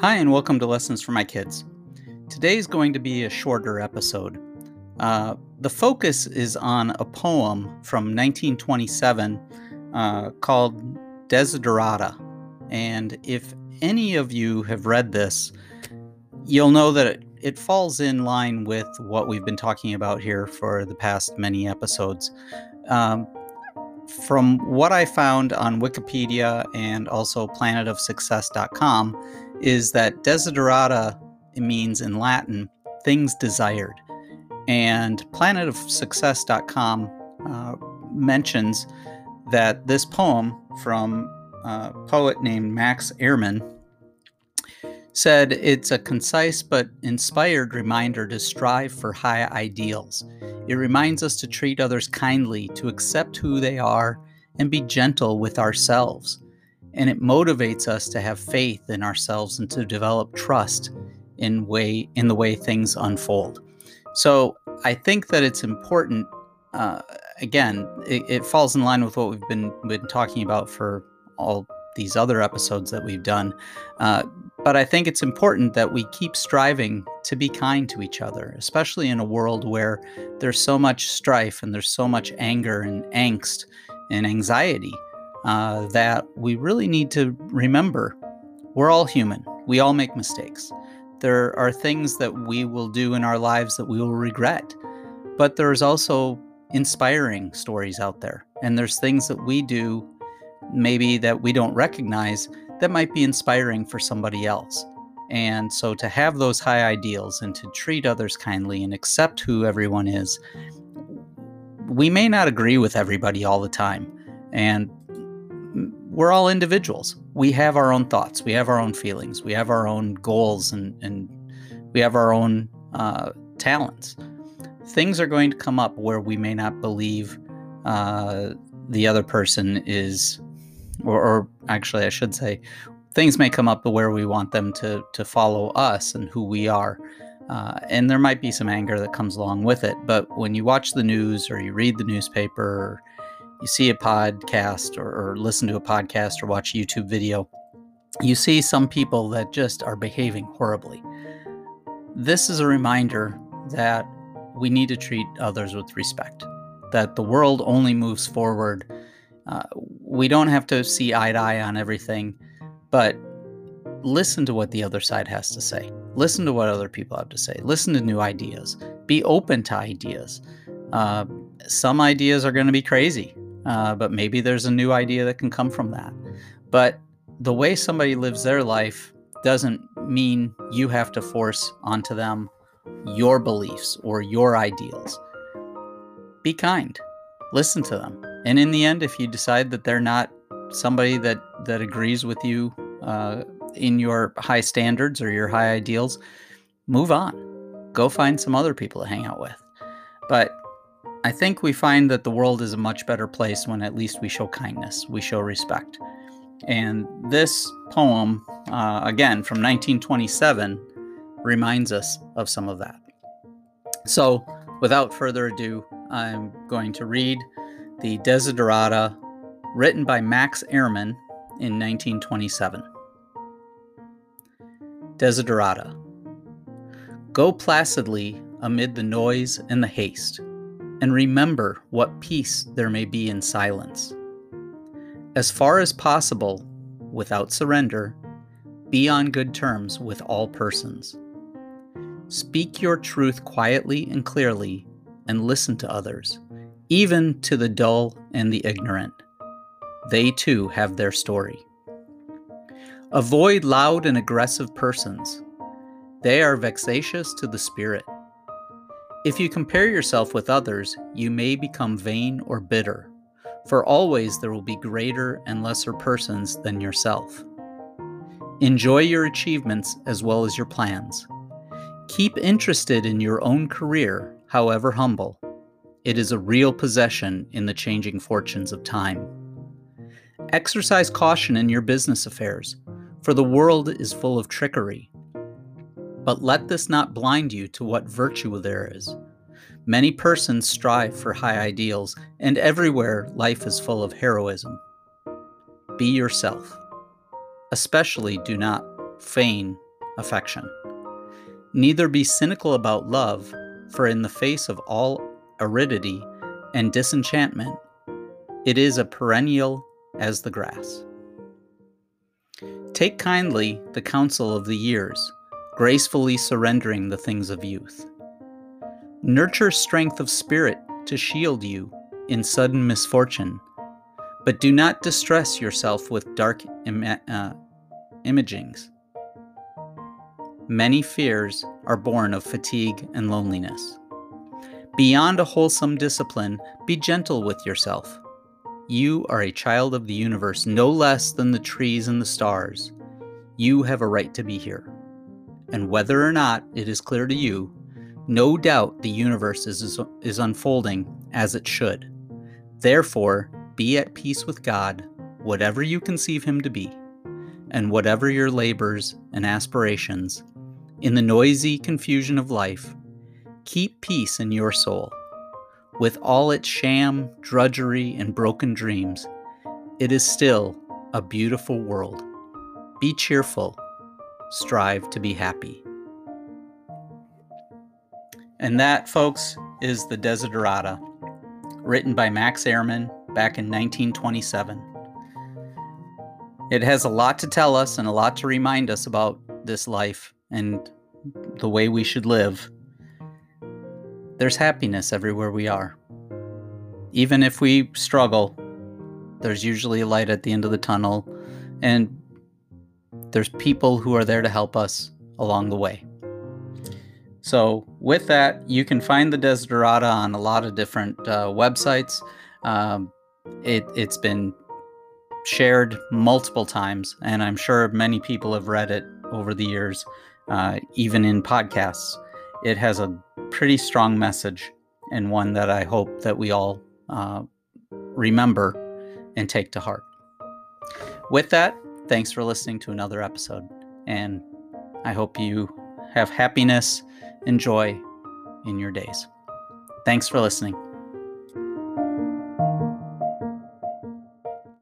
Hi, and welcome to Lessons for My Kids. Today is going to be a shorter episode. Uh, the focus is on a poem from 1927 uh, called Desiderata. And if any of you have read this, you'll know that it, it falls in line with what we've been talking about here for the past many episodes. Um, from what I found on Wikipedia and also planetofsuccess.com, is that desiderata means in Latin things desired. And planetofsuccess.com uh, mentions that this poem from a poet named Max Ehrmann said it's a concise but inspired reminder to strive for high ideals. It reminds us to treat others kindly, to accept who they are, and be gentle with ourselves. And it motivates us to have faith in ourselves and to develop trust in way in the way things unfold. So I think that it's important. Uh, again, it, it falls in line with what we've been been talking about for all these other episodes that we've done. Uh, but I think it's important that we keep striving to be kind to each other, especially in a world where there's so much strife and there's so much anger and angst and anxiety uh, that we really need to remember we're all human. We all make mistakes. There are things that we will do in our lives that we will regret, but there's also inspiring stories out there. And there's things that we do maybe that we don't recognize that might be inspiring for somebody else. And so to have those high ideals and to treat others kindly and accept who everyone is, we may not agree with everybody all the time. And we're all individuals. We have our own thoughts, we have our own feelings, we have our own goals, and, and we have our own uh, talents. Things are going to come up where we may not believe uh, the other person is or, or actually, I should say, things may come up where we want them to to follow us and who we are. Uh, and there might be some anger that comes along with it. But when you watch the news or you read the newspaper or you see a podcast or, or listen to a podcast or watch a YouTube video, you see some people that just are behaving horribly. This is a reminder that we need to treat others with respect, that the world only moves forward uh, we don't have to see eye to eye on everything, but listen to what the other side has to say. Listen to what other people have to say. Listen to new ideas. Be open to ideas. Uh, some ideas are going to be crazy, uh, but maybe there's a new idea that can come from that. But the way somebody lives their life doesn't mean you have to force onto them your beliefs or your ideals. Be kind. Listen to them and in the end, if you decide that they're not somebody that that agrees with you uh, in your high standards or your high ideals, move on. Go find some other people to hang out with. But I think we find that the world is a much better place when at least we show kindness, we show respect. And this poem, uh, again from 1927, reminds us of some of that. So, without further ado, I'm going to read the Desiderata, written by Max Ehrmann in 1927. Desiderata. Go placidly amid the noise and the haste, and remember what peace there may be in silence. As far as possible, without surrender, be on good terms with all persons. Speak your truth quietly and clearly, and listen to others even to the dull and the ignorant. They too have their story. Avoid loud and aggressive persons. They are vexatious to the spirit. If you compare yourself with others, you may become vain or bitter, for always there will be greater and lesser persons than yourself. Enjoy your achievements as well as your plans. Keep interested in your own career, however humble it is a real possession in the changing fortunes of time. Exercise caution in your business affairs, for the world is full of trickery. But let this not blind you to what virtue there is. Many persons strive for high ideals, and everywhere life is full of heroism. Be yourself. Especially do not feign affection. Neither be cynical about love, for in the face of all aridity and disenchantment, it is a perennial as the grass. Take kindly the counsel of the years, gracefully surrendering the things of youth. Nurture strength of spirit to shield you in sudden misfortune, but do not distress yourself with dark Im- uh, imagings. Many fears are born of fatigue and loneliness. Beyond a wholesome discipline, be gentle with yourself. You are a child of the universe no less than the trees and the stars. You have a right to be here. And whether or not it is clear to you, no doubt the universe is, is unfolding as it should. Therefore, be at peace with God, whatever you conceive him to be, and whatever your labors and aspirations, in the noisy confusion of life, keep peace in your soul. With all its sham, drudgery, and broken dreams, it is still a beautiful world. Be cheerful, strive to be happy. And that, folks, is the Desiderata, written by Max Ehrmann back in 1927. It has a lot to tell us and a lot to remind us about this life and the way we should live. There's happiness everywhere we are. Even if we struggle, there's usually a light at the end of the tunnel, and there's people who are there to help us along the way. So, with that, you can find the Desiderata on a lot of different uh, websites. Um, it, it's been shared multiple times, and I'm sure many people have read it over the years, uh, even in podcasts. It has a pretty strong message, and one that I hope that we all uh, remember and take to heart. With that, thanks for listening to another episode, and I hope you have happiness and joy in your days. Thanks for listening.